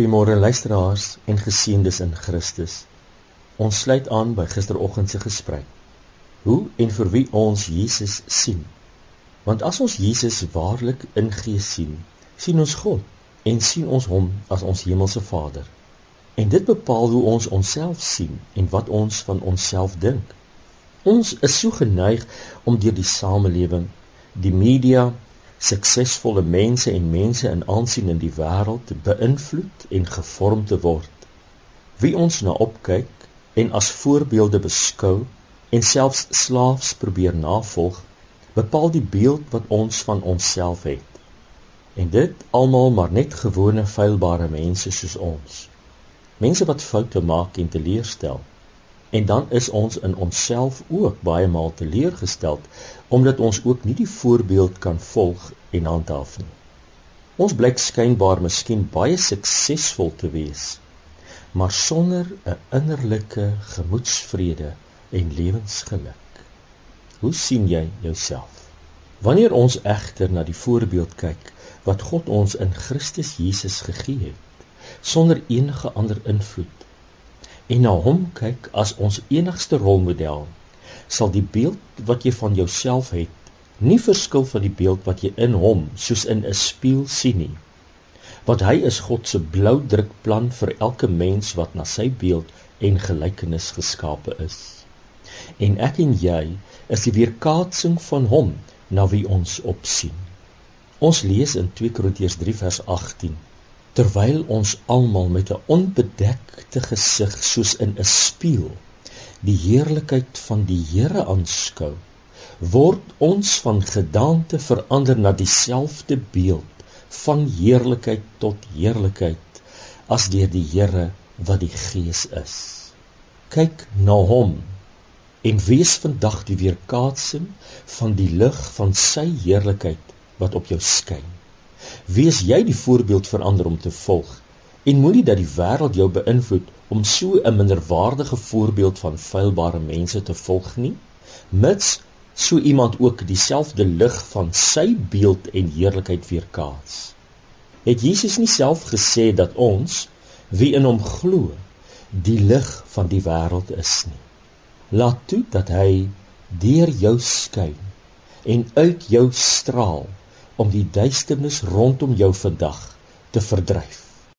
Goeiemôre luisteraars en geseëndes in Christus. Ons sluit aan by gisteroggend se gesprek. Hoe en vir wie ons Jesus sien? Want as ons Jesus waarlik in Gees sien, sien ons God en sien ons hom as ons hemelse Vader. En dit bepaal hoe ons onsself sien en wat ons van onsself dink. Ons is so geneig om deur die samelewing, die media suksesvolle mense en mense in aansien in die wêreld beïnvloed en gevorm te word. Wie ons na opkyk en as voorbeelde beskou en selfs slaafs probeer navolg, bepaal die beeld wat ons van onsself het. En dit almal maar net gewone feilbare mense soos ons. Mense wat foute maak en teleurstel. En dan is ons in onsself ook baie maal teleurgesteld omdat ons ook nie die voorbeeld kan volg en handhaaf nie. Ons blyk skynbaar miskien baie suksesvol te wees, maar sonder 'n innerlike gemoedsvrede en lewensgeluk. Hoe sien jy jouself? Wanneer ons egter na die voorbeeld kyk wat God ons in Christus Jesus gegee het, sonder enige ander invloed en na hom kyk as ons enigste rolmodel, sal die beeld wat jy van jouself het, nie verskil van die beeld wat jy in hom soos in 'n spieël sien nie. Want hy is God se blou drukplan vir elke mens wat na sy beeld en gelykenis geskape is. En ek en jy is die weerkaatsing van hom na wie ons opsien. Ons lees in 2 Korintiërs 3 vers 18 terwyl ons almal met 'n onbedekte gesig soos in 'n spieël die heerlikheid van die Here aanskou word ons van gedaante verander na dieselfde beeld van heerlikheid tot heerlikheid as deur die Here wat die Gees is. Kyk na hom en wees vandag die weerkaatsing van die lig van sy heerlikheid wat op jou skyn Wees jy die voorbeeld vir ander om te volg en moenie dat die wêreld jou beïnvloed om so 'n minderwaardige voorbeeld van feilbare mense te volg nie, mits so iemand ook dieselfde lig van sy beeld en heerlikheid weerkaats. Het Jesus nie self gesê dat ons wie in hom glo, die lig van die wêreld is nie? Laat toe dat hy deur jou skyn en uit jou straal om die duisternis rondom jou vandag te verdryf.